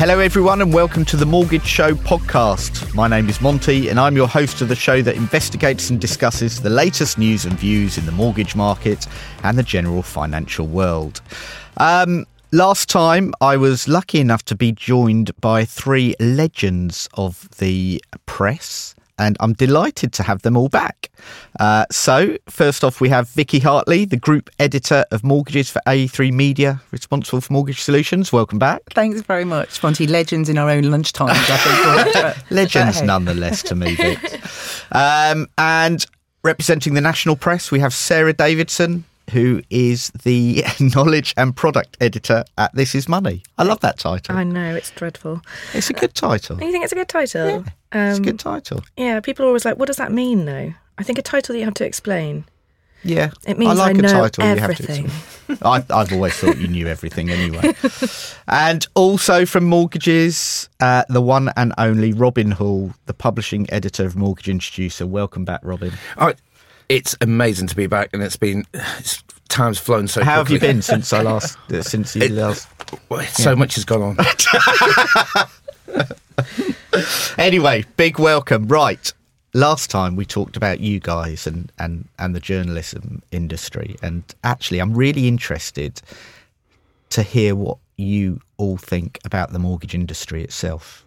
Hello, everyone, and welcome to the Mortgage Show podcast. My name is Monty, and I'm your host of the show that investigates and discusses the latest news and views in the mortgage market and the general financial world. Um, last time, I was lucky enough to be joined by three legends of the press and I'm delighted to have them all back. Uh, so, first off, we have Vicky Hartley, the group editor of mortgages for A3 Media, responsible for mortgage solutions. Welcome back. Thanks very much, Monty. Legends in our own lunchtime, I think. Legends, nonetheless, to me, Vic. Um, and representing the national press, we have Sarah Davidson, who is the knowledge and product editor at This Is Money. I love that title. I know, it's dreadful. It's a good title. You think it's a good title? Yeah, um, it's a good um, title. Yeah, people are always like, what does that mean, though? I think a title that you have to explain. Yeah, it means I like I a title everything. you have to. I, I've always thought you knew everything anyway. and also from Mortgages, uh, the one and only Robyn Hall, the publishing editor of Mortgage Introducer. Welcome back, Robyn. Oh, it's amazing to be back, and it's been it's, time's flown so. How quickly. have you been since I last uh, since you it, last? Well, so much has gone on. anyway, big welcome. Right, last time we talked about you guys and and and the journalism industry, and actually, I'm really interested to hear what you all think about the mortgage industry itself.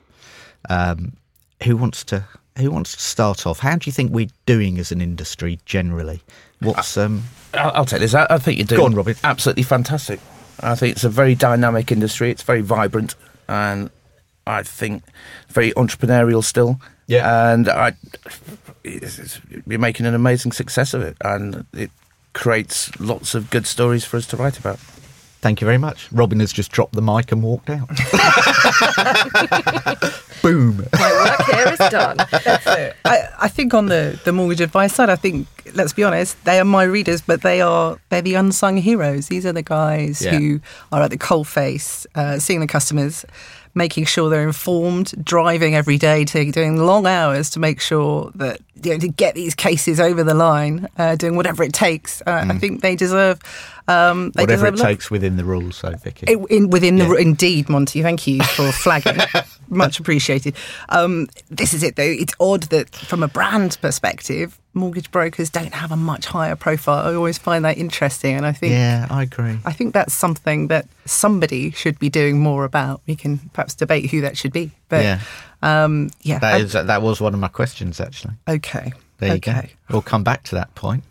Um, who wants to who wants to start off? How do you think we're doing as an industry generally? What's um? I'll, I'll take this. I, I think you're doing go on, Robyn. absolutely fantastic. I think it's a very dynamic industry. It's very vibrant, and I think very entrepreneurial still. Yeah, and I, you're making an amazing success of it, and it creates lots of good stories for us to write about. Thank you very much. Robyn has just dropped the mic and walked out. Boom. My work here is done. That's I, I, think on the, the mortgage advice side, I think let's be honest, they are my readers, but they are they're the unsung heroes. These are the guys yeah. who are at the coalface, uh, seeing the customers, making sure they're informed, driving every day, to, doing long hours to make sure that you know to get these cases over the line, uh, doing whatever it takes. Uh, mm. I think they deserve. Um, they whatever it takes within the rules, so Vicky. It, in, within yeah. the indeed, Monty. Thank you for flagging. Much appreciated. Um, this is it, though. It's odd that from a brand perspective, mortgage brokers don't have a much higher profile. I always find that interesting, and I think yeah, I agree. I think that's something that somebody should be doing more about. We can perhaps debate who that should be, but yeah, um, yeah, that, is, that was one of my questions actually. Okay, there you okay. go. We'll come back to that point.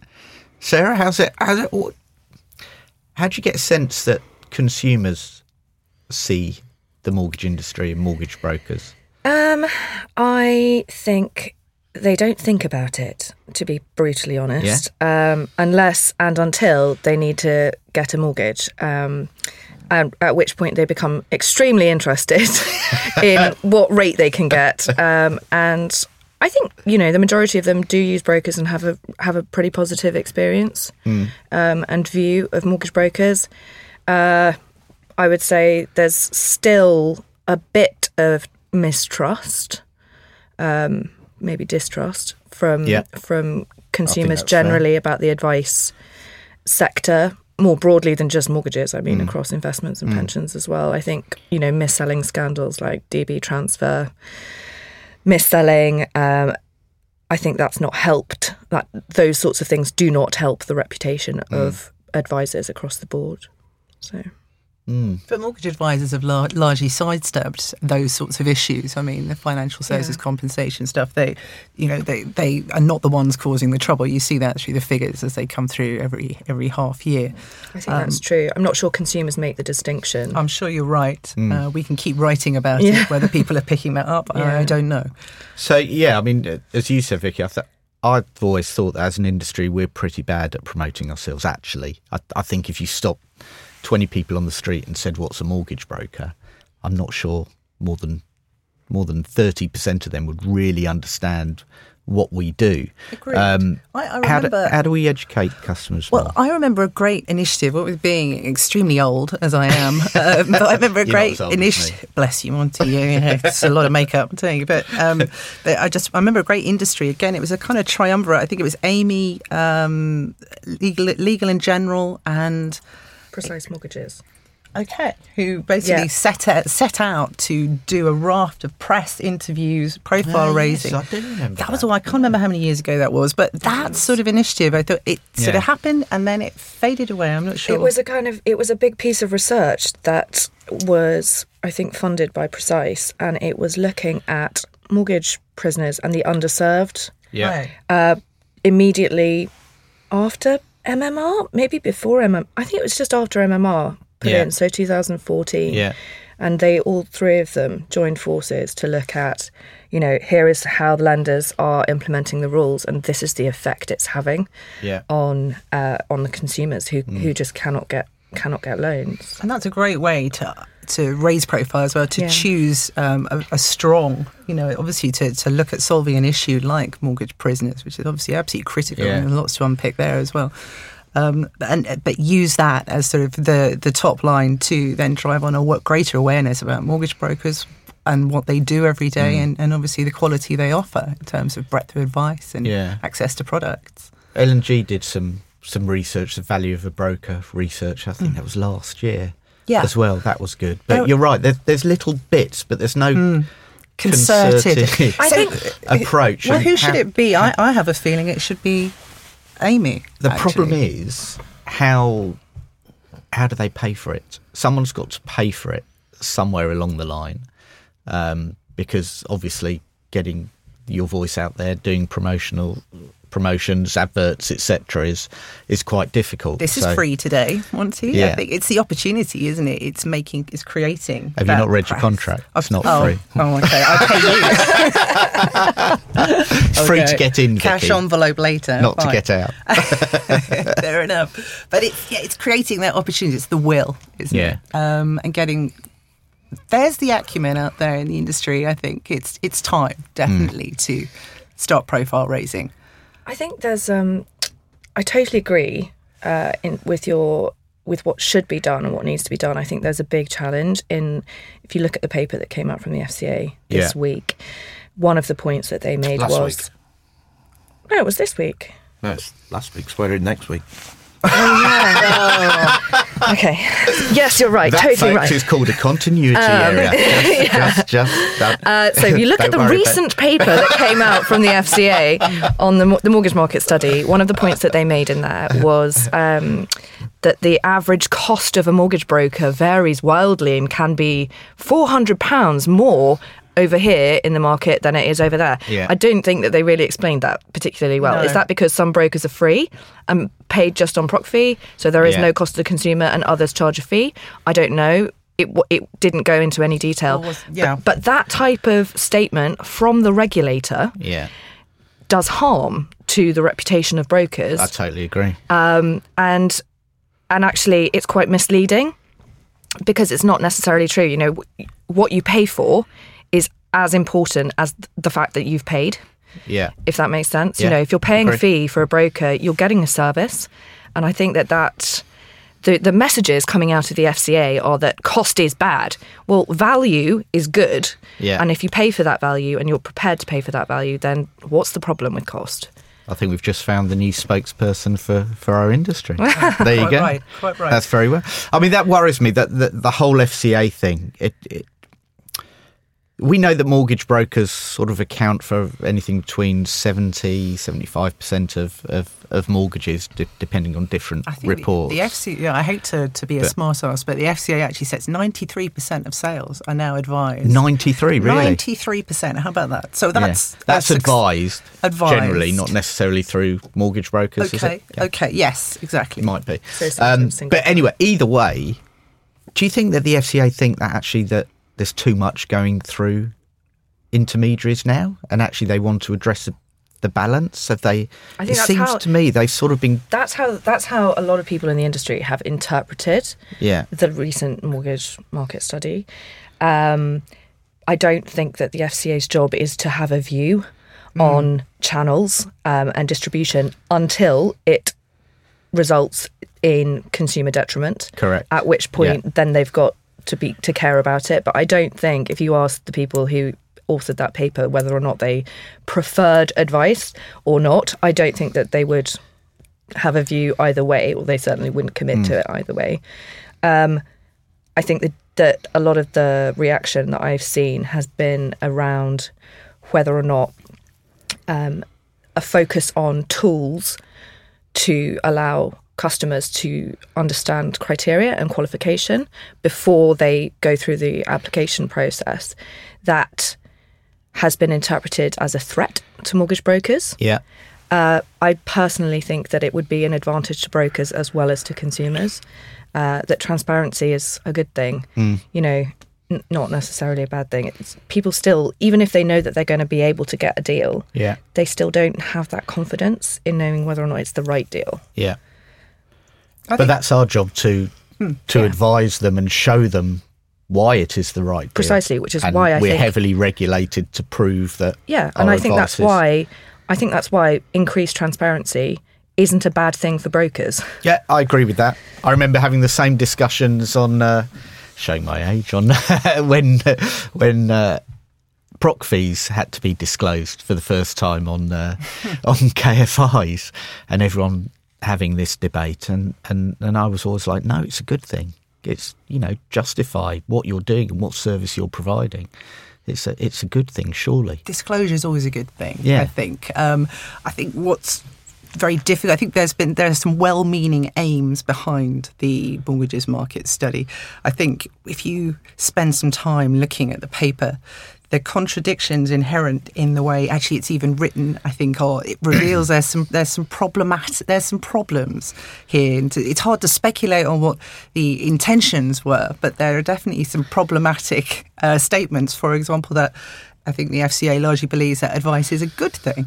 Sarah, how's it? How's it? How do you get a sense that consumers see the mortgage industry and mortgage brokers? Um, I think they don't think about it, to be brutally honest, yeah. um, unless and until they need to get a mortgage. Um, and at which point they become extremely interested in what rate they can get. Um, and I think you know the majority of them do use brokers and have a have a pretty positive experience mm. um, and view of mortgage brokers. Uh, I would say there's still a bit of mistrust. Um, maybe distrust from yeah. from consumers generally fair. about the advice sector more broadly than just mortgages. I mean, mm. across investments and mm. pensions as well. I think you know mis-selling scandals like DB transfer, mis-selling. Um, I think that's not helped. That those sorts of things do not help the reputation mm. of advisors across the board. So. Mm. But mortgage advisors have lar- largely sidestepped those sorts of issues. I mean, the financial services yeah. compensation stuff, they, you know, they, they are not the ones causing the trouble. You see that through the figures as they come through every every half year. I think um, that's true. I'm not sure consumers make the distinction. I'm sure you're right. Mm. Uh, we can keep writing about yeah. it. Whether people are picking that up, yeah. I don't know. So yeah, I mean, as you said, Vicky, I thought. I've always thought that as an industry, we're pretty bad at promoting ourselves. Actually, I, I think if you stop 20 people on the street and said, What's a mortgage broker? I'm not sure more than more than 30% of them would really understand what we do. Um, I, I remember, how, do, how, do, we educate customers? Well, more? I remember a great initiative. What with being extremely old as I am, um, but I remember a great initiative. Bless you, Monty. You, you know, it's a lot of makeup, I'm telling you. But, um, but, I just I remember a great industry. Again, it was a kind of triumvirate. I think it was AMI, um, legal, Legal and General, and Precise mortgages. Okay. Who basically Yeah. set out, set out to do a raft of press interviews, profile yes, raising. I do remember That was all. I can't remember how many years ago that was, but that sort of initiative, I thought it sort of happened and then it faded away. I'm not sure. It was a kind of it was a big piece of research that was I think funded by Precise and it was looking at mortgage prisoners and the underserved Yeah. Right. Uh, immediately after MMR, maybe before MMR. I think it was just after MMR put Yeah. in, so 2014. Yeah. And they all three of them joined forces to look at, you know, here is how the lenders are implementing the rules, and this is the effect it's having Yeah. on uh, on the consumers who who just cannot get cannot get loans. And that's a great way to to raise profile as well, to Yeah. choose um, a, a strong, you know, obviously to, to look at solving an issue like mortgage prisoners, which is obviously absolutely critical Yeah. and lots to unpick there as well. Um, and but use that as sort of the the top line to then drive on a what greater awareness about mortgage brokers and what they do every day Mm. and, and obviously the quality they offer in terms of breadth of advice and Yeah. access to products. L&G did some some research, the value of a broker research. I think that was last year. Yeah. As well, that was good. But There- you're right. There's, there's little bits, but there's no Concerted. concerted I think- approach. Well, who should how- it be? I, I have a feeling it should be AMI. The problem is how how do they pay for it? Someone's got to pay for it somewhere along the line, um, because obviously getting your voice out there, doing promotional promotions, adverts, etc., is is quite difficult. This is free today, Monty. I Yeah. think it's the opportunity, isn't it? It's making, it's creating. Have you not read your contract? It's not oh, free. Oh, okay. I pay you. It's free to get in, Cash Vicky, envelope later. not to get out. Fair enough. But it's yeah, it's creating that opportunity. It's the will, isn't Yeah. it? Um, and getting there's the acumen out there in the industry. I think it's it's time definitely to start profile raising. I think there's um I totally agree uh in with your with what should be done and what needs to be done. I think there's a big challenge in if you look at the paper that came out from the FCA this Yeah. week, one of the points that they made Last was week. No, it was this week. No, it's last week. Swear in next week. Okay. Yes, you're right. That totally right. is called a continuity area. Just, just, just that. Uh, so if you look at the Don't about- recent paper that came out from the FCA on the, the mortgage market study, one of the points that they made in there was um, that the average cost of a mortgage broker varies wildly and can be £400 more over here in the market than it is over there. Yeah. I don't think that they really explained that particularly well. No. Is that because some brokers are free and paid just on proc fee, so there is Yeah. no cost to the consumer and others charge a fee? I don't know. It, it didn't go into any detail. Was- But- yeah. but that type of statement from the regulator Yeah, does harm to the reputation of brokers I totally agree. Um, and and actually it's quite misleading because it's not necessarily true you know what you pay for is as important as the fact that you've paid yeah, if that makes sense Yeah, you know if you're paying a fee for a broker you're getting a service and i think that that the, the messages coming out of the FCA are that cost is bad. Well, value is good. Yeah. And if you pay for that value and you're prepared to pay for that value, then what's the problem with cost? I think we've just found the new spokesperson for, for our industry. there you go. right, quite right. That's very well. I mean, that worries me that the, the whole FCA thing. It, it, we know that mortgage brokers sort of account for anything between 70 75% of, of, of mortgages, de- depending on different I think reports. The, the FCA, yeah, I hate to, to be a But- smart ass, but the FCA actually says 93% of sales are now advised. 93, really? 93%. How about that? So Yeah. that's that's, ex- advised, advised. generally, not necessarily through mortgage brokers. is Okay. it? Yeah. Okay. Yes, exactly. It might be. So Um, but anyway, either way, do you think that the FCA think that actually that there's too much going through intermediaries now, and actually they want to address the, balance? Have they? I think it seems how- to me they've sort of been. That's how that's how a lot of people in the industry have interpreted Yeah. the recent mortgage market study. Um, I don't think that the FCA's job is to have a view on channels um, and distribution until it results in consumer detriment. Correct. At which point, then they've got to be to care about it. But I don't think if you ask the people who authored that paper whether or not they preferred advice or not, I don't think that they would have a view either way, or they certainly wouldn't commit to it either way. Um, I think that, that a lot of the reaction that I've seen has been around whether or not um, a focus on tools to allow customers to understand criteria and qualification before they go through the application process that has been interpreted as a threat to mortgage brokers. Yeah. Uh, I personally think that it would be an advantage to brokers as well as to consumers. Uh, that transparency is a good thing. Mm. You know, n- not necessarily a bad thing. It's, people still, even if they know that they're going to be able to get a deal, Yeah. they still don't have that confidence in knowing whether or not it's the right deal. Yeah. I But that's our job to to yeah. advise them and show them why it is the right deal. Precisely, which is And why I we're think- heavily regulated to prove that. Yeah, and I think that's why I think that's why increased transparency isn't a bad thing for brokers. Yeah, I agree with that. I remember having the same discussions on uh, showing my age on when when uh, proc fees had to be disclosed for the first time on uh, on KFIs, and everyone having this debate, and, and and I was always like, no, it's a good thing. It's you know justify what you're doing and what service you're providing. It's a it's a good thing, surely. disclosure is always a good thing. Yeah. I think. Um, I think what's very difficult. I think there's been there are some well-meaning aims behind the mortgages market study. I think if you spend some time looking at the paper. The contradictions inherent in the way actually it's even written, I think, or it reveals there's some there's some problematic there's some problems here. And it's hard to speculate on what the intentions were, but there are definitely some problematic uh, statements. For example, that I think the FCA largely believes that advice is a good thing.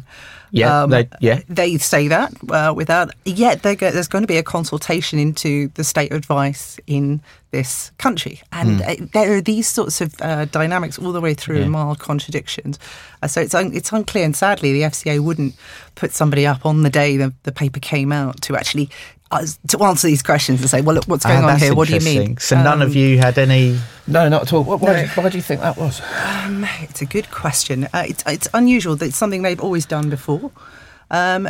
Yeah, they- yeah. They say that uh, without yet go, there's going to be a consultation into the state of advice in this country, and uh, there are these sorts of uh, dynamics all the way through. Yeah. mild contradictions. Uh, so it's un- it's unclear, and sadly, the FCA wouldn't put somebody up on the day the, the paper came out to actually. Uh, to answer these questions and say, well, look, what's going Ah, on here? What do you mean? interesting. So none of Um, you had any. No, not at all. Why, why, No. do, why do you think that was? Um, it's a good question. Uh, it's, it's unusual that it's something they've always done before. Um,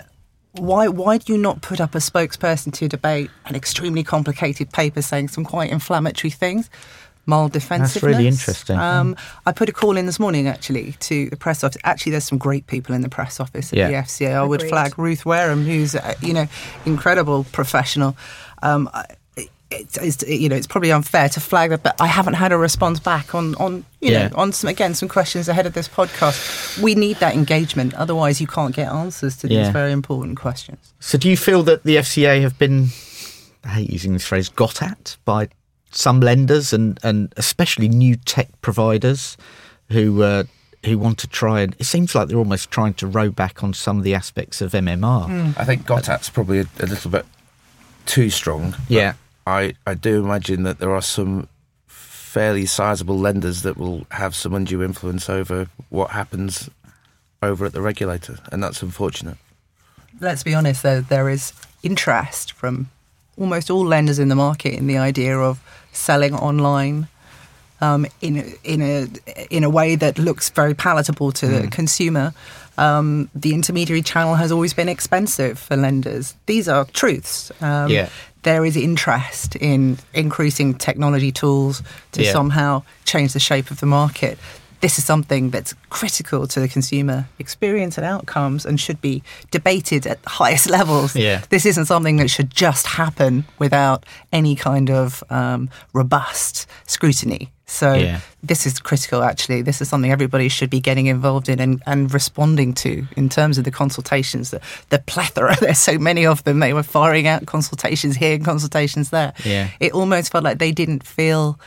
why why do you not put up a spokesperson to debate an extremely complicated paper saying some quite inflammatory things? Mild defensiveness. really interesting. Um, I put a call in this morning actually to the press office. Actually, there's some great people in the press office at Yeah. the FCA. I would Agreed. flag Ruth Wareham, who's uh, you know incredible professional. Um, I- it's, it's you know it's probably unfair to flag that, but I haven't had a response back on on you Yeah. know on some again some questions ahead of this podcast. We need that engagement, otherwise you can't get answers to Yeah. these very important questions. So do you feel that the FCA have been, I hate using this phrase, got at by some lenders and, and especially new tech providers who uh, who want to try and it seems like they're almost trying to row back on some of the aspects of MMR. I think Gotat's probably a, a little bit too strong. Yeah. I, I do imagine that there are some fairly sizable lenders that will have some undue influence over what happens over at the regulator, and that's unfortunate. Let's be honest, though, there is interest from almost all lenders in the market in the idea of selling online. Um, in a, in a in a way that looks very palatable to the consumer, um, the intermediary channel has always been expensive for lenders. These are truths. Um, Yeah. There is interest in increasing technology tools to Yeah. somehow change the shape of the market. This is something that's critical to the consumer experience and outcomes and should be debated at the highest levels. Yeah. This isn't something that should just happen without any kind of um, robust scrutiny. So Yeah. this is critical actually. This is something everybody should be getting involved in and, and responding to in terms of the consultations, the, the plethora. There's so many of them. They were firing out consultations here and consultations there. Yeah. It almost felt like they didn't feel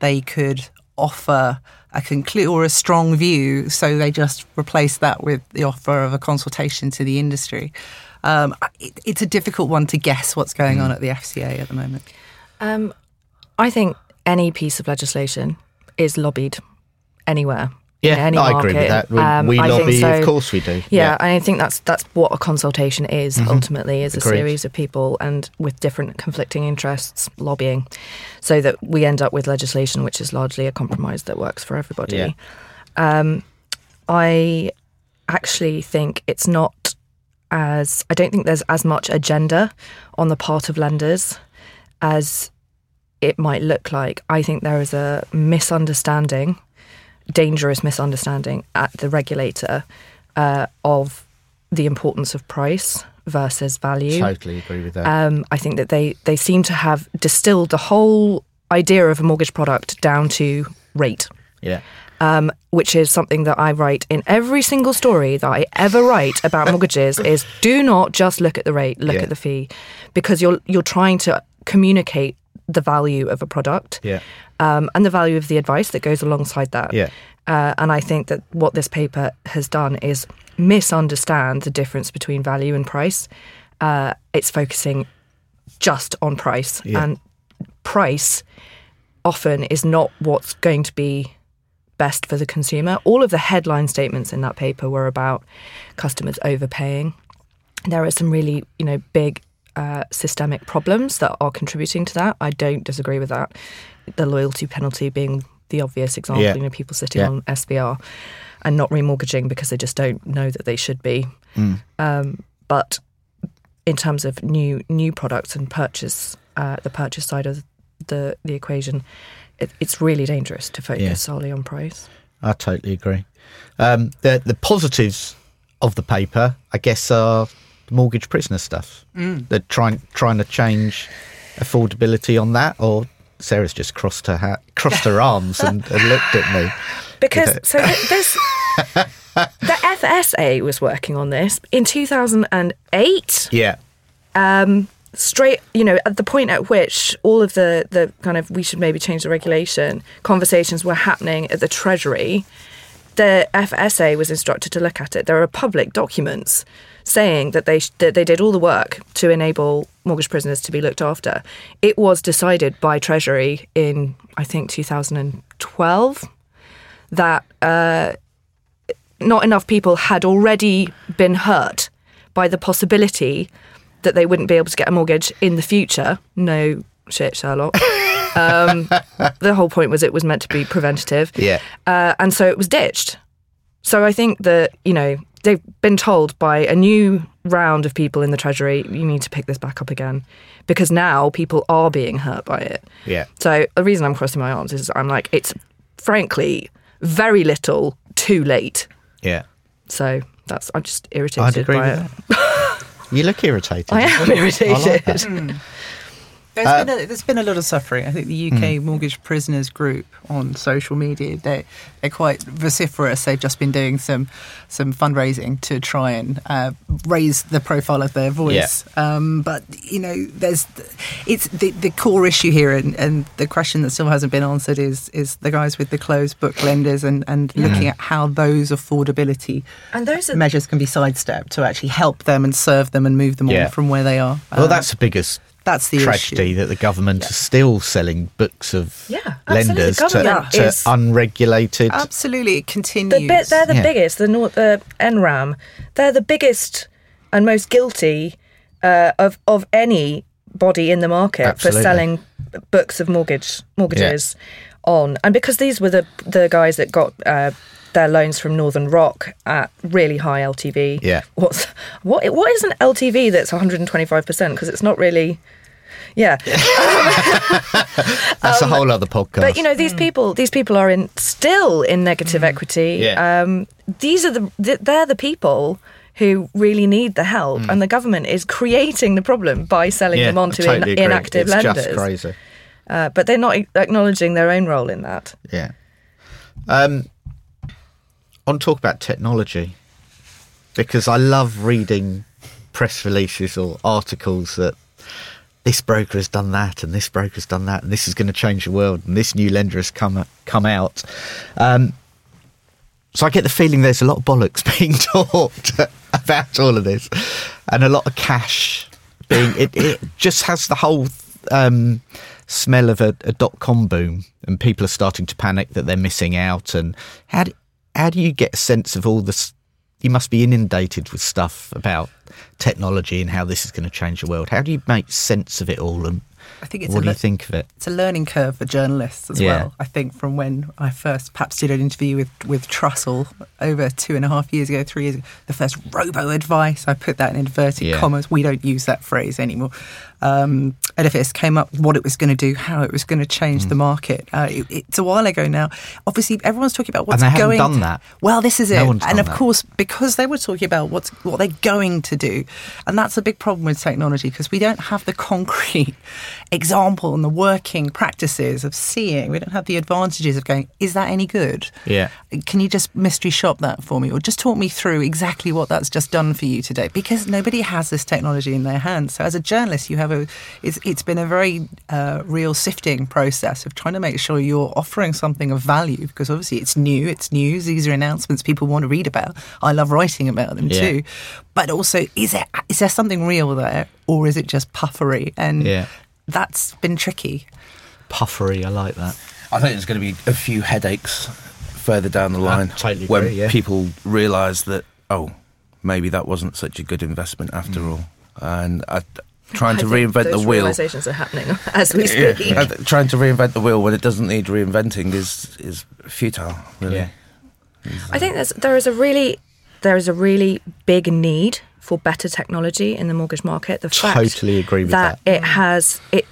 they could offer a conclude or a strong view, so they just replace that with the offer of a consultation to the industry. Um, it, it's a difficult one to guess what's going Mm. on at the FCA at the moment. Um, I think any piece of legislation is lobbied anywhere. Yeah, any I agree with that. We, Um, we lobby, so. of course we do. Yeah, and I think that's that's what a consultation is ultimately is a series of people and with different conflicting interests lobbying, so that we end up with legislation which is largely a compromise that works for everybody. Yeah. Um, I actually think it's not as I don't think there's as much agenda on the part of lenders as it might look like. I think there is a misunderstanding, dangerous misunderstanding at the regulator uh, of the importance of price versus value. Totally agree with that. Um, I think that they they seem to have distilled the whole idea of a mortgage product down to rate. Yeah. Um, which is something that I write in every single story that I ever write about mortgages is do not just look at the rate, look Yeah. at the fee, because you're you're trying to communicate the value of a product Yeah. um, and the value of the advice that goes alongside that. Yeah. Uh, and I think that what this paper has done is misunderstand the difference between value and price. Uh, it's focusing just on price, Yeah. and price often is not what's going to be best for the consumer. All of the headline statements in that paper were about customers overpaying. There are some really, you know, big uh, systemic problems that are contributing to that. I don't disagree with that. The loyalty penalty being the obvious example. Yeah. You know, people sitting Yeah. on SVR and not remortgaging because they just don't know that they should be. Mm. Um, but in terms of new new products and purchase, uh, the purchase side of the the equation, it, it's really dangerous to focus Yeah. solely on price. I totally agree. Um, the the positives of the paper, I guess, are the mortgage prisoner stuff. Mm. They're trying trying to change affordability on that, or Sarah's just crossed her hat, crossed her arms and, and looked at me. Because so th- this the FSA was working on this in 2008 Yeah, um, straight you know at the point at which all of the the kind of we should maybe change the regulation conversations were happening at the treasury the FSA was instructed to look at it there are public documents saying that they sh- that they did all the work to enable mortgage prisoners to be looked after it was decided by treasury in i think 2012 that uh, not enough people had already been hurt by the possibility that they wouldn't be able to get a mortgage in the future. No shit, Sherlock. um, the whole point was it was meant to be preventative. yeah, Uh, and so it was ditched. So I think that, you know, they've been told by a new round of people in the Treasury, you need to pick this back up again. Because now people are being hurt by it. yeah. So the reason I'm crossing my arms is I'm like, it's frankly very little too late. Yeah, So that's I'm just irritated agree by with it. that. You look irritated. I am irritated. Mm. There's, Uh, been a, there's been a lot of suffering. I think the UK Hmm. Mortgage Prisoners Group on social media they they're quite vociferous. They've just been doing some some fundraising to try and uh, raise the profile of their voice. Um, but you know, there's it's the, the core issue here, and, and the question that still hasn't been answered is is the guys with the closed book lenders and and looking at how those affordability And those are measures can be sidestepped to actually help them and serve them and move them Yeah. on from where they are. Well, Uh, that's the biggest that's the tragedy issue. that the government is still selling books of Yeah, lenders to, Government to is- unregulated. Absolutely, it continues. the bit they're the Yeah. biggest. The Nor- the NRAM, they're the biggest and most guilty uh, of of any body in the market Absolutely. for selling books of mortgage mortgages on, and because these were the the guys that got. Uh, their loans from Northern Rock at really high LTV. Yeah. What's what? What is an LTV that's 125 percent? Because it's not really. Yeah. That's a whole other podcast. um, But you know, these people, these people are in still in negative equity. Yeah. Um, these are the they're the people who really need the help, and the government is creating the problem by selling yeah, them onto I totally in- agree. inactive it's lenders. just crazy. Uh, but they're not acknowledging their own role in that. Yeah. Um, on talk about technology, because I love reading press releases or articles that this broker has done that and this broker has done that and this is going to change the world and this new lender has come come out. Um, so I get the feeling there's a lot of bollocks being talked about all of this, and a lot of cash being. It, it just has the whole um, smell of a, a dot com boom, and people are starting to panic that they're missing out. And how do, how do you get a sense of all this? You must be inundated with stuff about technology and how this is going to change the world. How do you make sense of it all? And I think it's what a do you think of it? it's a learning curve for journalists as Yeah. well. I think from when I first perhaps did an interview with with Trussle over two and a half years ago, three years ago, the first robo advice. I put that in inverted Yeah. commas. We don't use that phrase anymore. Um, edifice came up with what it was going to do, how it was going to change mm. the market. Uh, it, it's a while ago now. Obviously, everyone's talking about what's and they going. Done that. Well, this is no it, and of that. course, because they were talking about what's what they're going to do, and that's a big problem with technology because we don't have the concrete example and the working practices of seeing. We don't have the advantages of going. Is that any good? Yeah. Can you just mystery shop that for me, or just talk me through exactly what that's just done for you today? Because nobody has this technology in their hands. So as a journalist, you have a it's, it's been a very uh, real sifting process of trying to make sure you're offering something of value because obviously it's new, it's news, these are announcements people want to read about. I love writing about them yeah. too. But also, is there is there something real there, or is it just puffery? And yeah. That's been tricky. Puffery, I like that. I think there's going to be a few headaches further down the line totally when yeah. people realise that oh, maybe that wasn't such a good investment after mm. all. And I, trying I to reinvent the wheel. Realizations are happening as we speak. Yeah. trying to reinvent the wheel when it doesn't need reinventing is is futile. Really. Yeah. I think there's there is a really there is a really big need for better technology in the mortgage market. The fact totally agree with that, that. it has it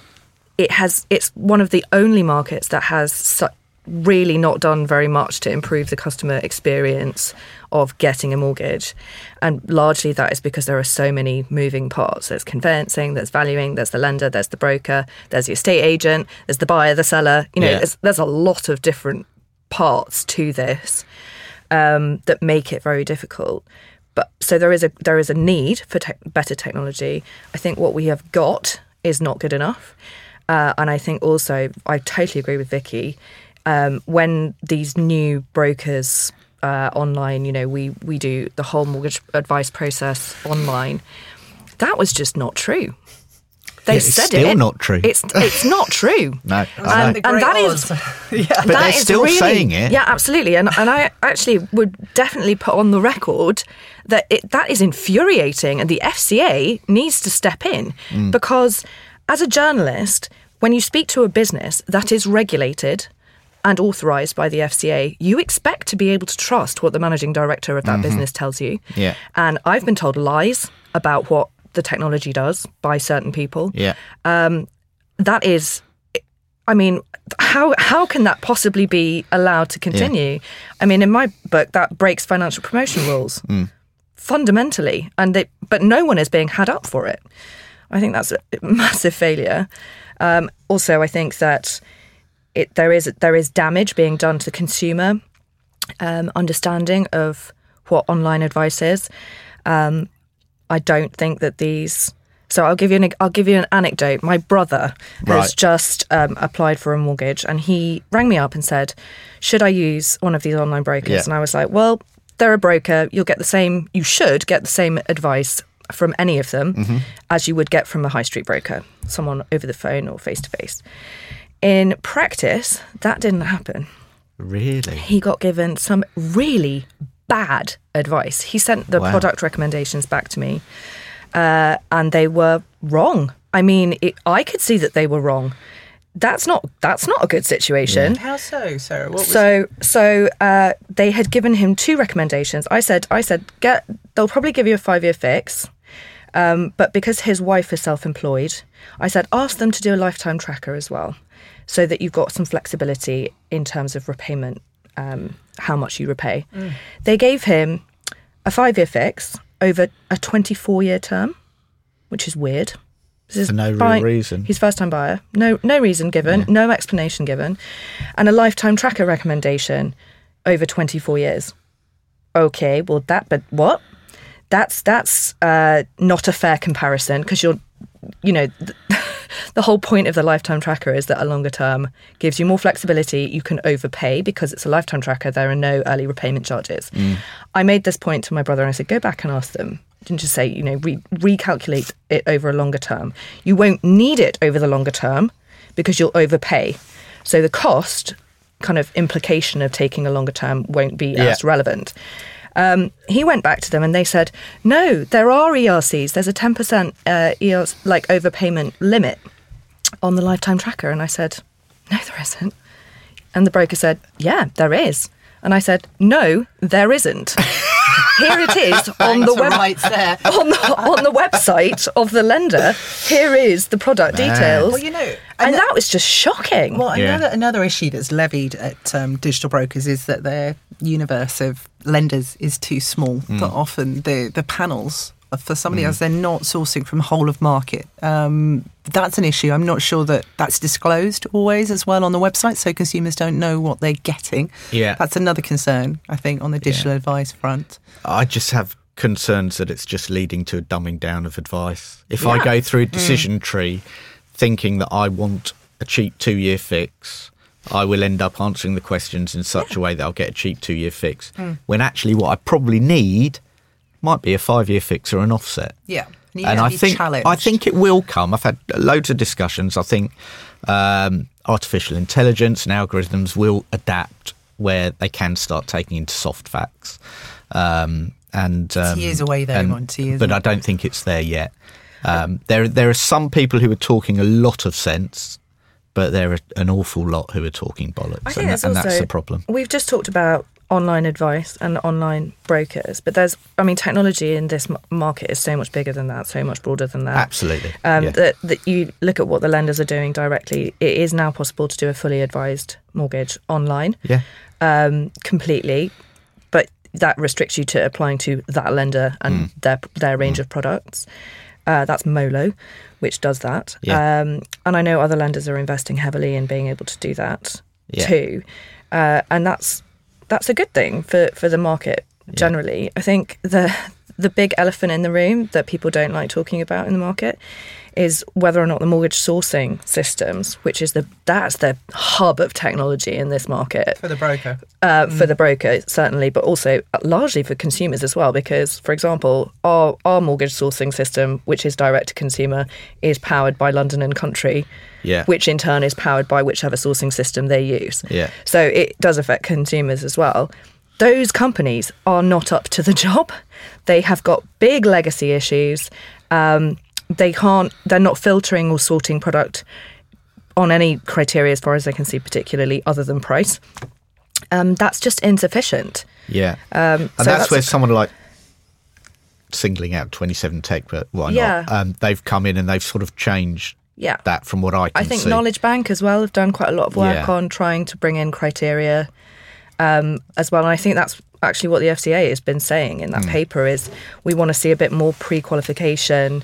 it has it's one of the only markets that has su- really not done very much to improve the customer experience of getting a mortgage. And largely that is because there are so many moving parts. There's conveyancing, there's valuing, there's the lender, there's the broker, there's the estate agent, there's the buyer, the seller. You know, yeah. there's, there's a lot of different parts to this um, that make it very difficult. But so there is a there is a need for te- better technology. I think what we have got is not good enough, uh, and I think also I totally agree with Vicky um, when these new brokers uh, online, you know, we we do the whole mortgage advice process online. That was just not true. They yeah, said still it. not true. It's it's not true. no, and, and that is yeah. But that they're is still really, saying it. Yeah, absolutely. And and I actually would definitely put on the record that it, that is infuriating, and the FCA needs to step in mm. because as a journalist, when you speak to a business that is regulated and authorised by the FCA, you expect to be able to trust what the managing director of that mm-hmm. business tells you. Yeah. And I've been told lies about what the technology does by certain people. Yeah. Um, that is, I mean, how how can that possibly be allowed to continue? Yeah. I mean, in my book, that breaks financial promotion rules mm. fundamentally, and they, but no one is being had up for it. I think that's a massive failure. Um, also, I think that it, there is there is damage being done to the consumer um, understanding of what online advice is. Um, I don't think that these. So I'll give you an I'll give you an anecdote. My brother right. has just um, applied for a mortgage, and he rang me up and said, "Should I use one of these online brokers?" Yeah. And I was like, "Well, they're a broker. You'll get the same. You should get the same advice from any of them mm-hmm. as you would get from a high street broker, someone over the phone or face to face." In practice, that didn't happen. Really? He got given some really bad advice. He sent the wow. product recommendations back to me, uh, and they were wrong. I mean, it, I could see that they were wrong. That's not that's not a good situation. Yeah. How so, Sarah? What so so uh, they had given him two recommendations. I said I said get they'll probably give you a five year fix. Um, but because his wife is self employed, I said ask them to do a lifetime tracker as well so that you've got some flexibility in terms of repayment, um, how much you repay. Mm. They gave him a five year fix over a 24 year term, which is weird. This For no real reason. He's first time buyer. No, no reason given, yeah. no explanation given, and a lifetime tracker recommendation over 24 years. Okay, well that, but what? That's that's uh, not a fair comparison because you're, you know. Th- the whole point of the lifetime tracker is that a longer term gives you more flexibility. You can overpay because it's a lifetime tracker. There are no early repayment charges. Mm. I made this point to my brother and I said, go back and ask them. Didn't just say, you know, re- recalculate it over a longer term. You won't need it over the longer term because you'll overpay. So the cost kind of implication of taking a longer term won't be yeah. as relevant. Um, he went back to them and they said, no, there are ERCs. There's a 10% uh, ERC, like overpayment limit on the lifetime tracker. And I said, no, there isn't. And the broker said, yeah, there is. And I said, no, there isn't. here it is on the web rights there. on the on the website of the lender. Here is the product Man. details. Well, you know, and and that was just shocking. Well, Yeah. another another issue that's levied at um, digital brokers is that their universe of lenders is too small. Hmm. That often the the panels for somebody else they're not sourcing from whole of market. Um, that's an issue. I'm not sure that that's disclosed always as well on the website, so consumers don't know what they're getting. Yeah. that's another concern I think on the digital advice front. I just have concerns that it's just leading to a dumbing down of advice. If I go through a decision tree thinking that I want a cheap two year fix, I will end up answering the questions in such a way that I'll get a cheap two year fix. When actually, what I probably need might be a five year fix or an offset. Yeah, you and I think challenged. I think it will come. I've had loads of discussions. I think um, artificial intelligence and algorithms will adapt where they can start taking into soft facts. Um, and um, years away, though, and- Monty, but it? I don't think it's there yet. Um, there, there are some people who are talking a lot of sense, but there are an awful lot who are talking bollocks, and, there's and that's also- the problem. We've just talked about online advice and online brokers, but there's, I mean, technology in this market is so much bigger than that, so much broader than that. Absolutely, Um, yeah. that, that you look at what the lenders are doing directly. It is now possible to do a fully advised mortgage online, yeah, um, completely, but that restricts you to applying to that lender and Mm. their their range of products. Uh, that's Molo, which does that. Yeah. Um, and I know other lenders are investing heavily in being able to do that Yeah. too. Uh, and that's that's a good thing for, for the market generally. I think the the big elephant in the room that people don't like talking about in the market is whether or not the mortgage sourcing systems, which is the that's the hub of technology in this market, for the broker. uh, for the broker certainly, but also largely for consumers as well. Because, for example, our our mortgage sourcing system, which is direct to consumer, is powered by London and Country, Yeah. which in turn is powered by whichever sourcing system they use. Yeah. So it does affect consumers as well. Those companies are not up to the job. They have got big legacy issues. Um, they can't. They're not filtering or sorting product on any criteria, as far as I can see, particularly other than price. Um, that's just insufficient. Yeah. Um, and so that's, that's where someone like singling out Twenty7tec, but why Yeah. not? Um, they've come in and they've sort of changed Yeah. that from what I can I think see. Knowledge Bank as well have done quite a lot of work Yeah. on trying to bring in criteria um, as well. And I think that's actually what the FCA has been saying in that Hmm. paper is we want to see a bit more pre-qualification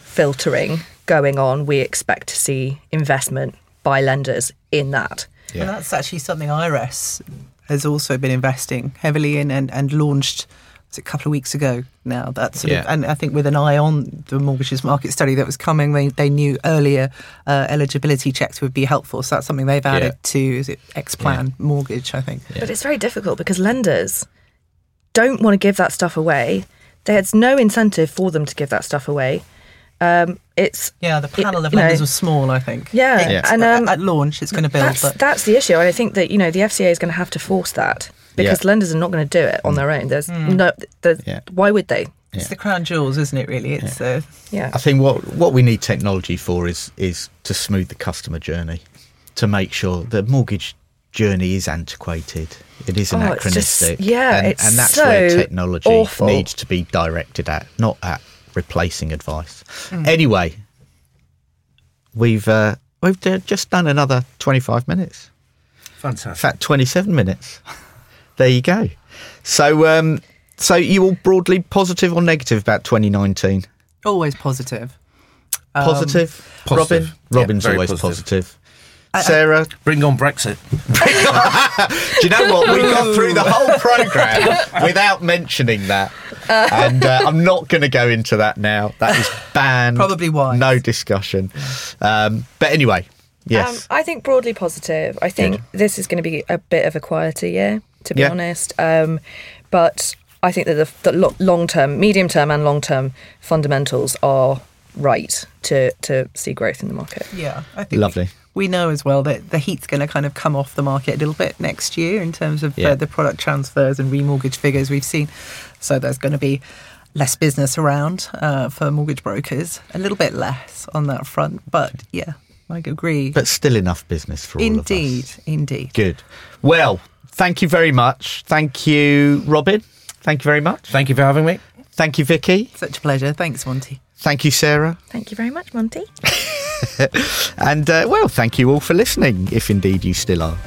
filtering going on. We expect to see investment by lenders in that. Yeah. And that's actually something Iress has also been investing heavily in and, and launched was it a couple of weeks ago now. That sort of, and I think with an eye on the mortgages market study that was coming, they, they knew earlier uh, eligibility checks would be helpful. So that's something they've added Yeah. to is it X Plan mortgage, I think. But it's very difficult because lenders don't want to give that stuff away. There's no incentive for them to give that stuff away. Um, it's Yeah, the panel of you know, lenders was small, I think. Yeah, Yeah. and um, at launch, it's going to build. that's but that's the issue. And I think that you know the FCA is going to have to force that because Yeah. lenders are not going to do it on their own. There's no, there's, Yeah. why would they? it's the crown jewels, isn't it? Really, it's uh, Yeah, I think what what we need technology for is is to smooth the customer journey, to make sure the mortgage journey is antiquated. It is Oh, it's just- anachronistic. yeah, and, it's and that's where technology awful. needs to be directed at, not at replacing advice. Mm. Anyway, we've uh, we've uh, just done another twenty five minutes. Fantastic. In fact, twenty seven minutes. there you go. So, um, so you all broadly positive or negative about twenty nineteen? always positive. Um, Positive, Robyn. positive. Robyn's Yeah, always positive. positive. Sarah, Bring on Brexit. do you know what? We got through the whole program without mentioning that, and uh, I'm not going to go into that now. That is banned. Probably wise. No discussion. Um, but anyway, yes, um, I think broadly positive. I think Good. this is going to be a bit of a quieter year, to be Yeah. honest. Um, but I think that the, the long term, medium term, and long term fundamentals are right to to see growth in the market. Yeah, I think Lovely. We, we know as well that the heat's going to kind of come off the market a little bit next year in terms of Yeah. uh, the product transfers and remortgage figures we've seen. So there's going to be less business around uh, for mortgage brokers, a little bit less on that front. But yeah, I agree. but still enough business for all of indeed, indeed. Good. Well, thank you very much. Thank you, Robyn. thank you very much. Thank you for having me. Thank you, Vicky. Such a pleasure. Thanks, Monty. Thank you, Sarah. Thank you very much, Monty. and uh, well, thank you all for listening, if indeed you still are.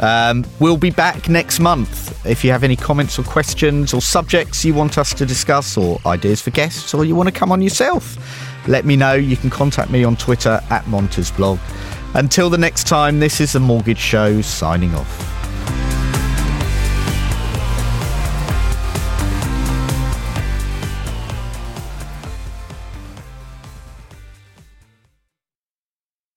Um, we'll be back next month. If you have any comments or questions or subjects you want us to discuss, or ideas for guests, or you want to come on yourself, let me know. You can contact me on Twitter at Montersblog. Until the next time, this is the Mortgage Show signing off.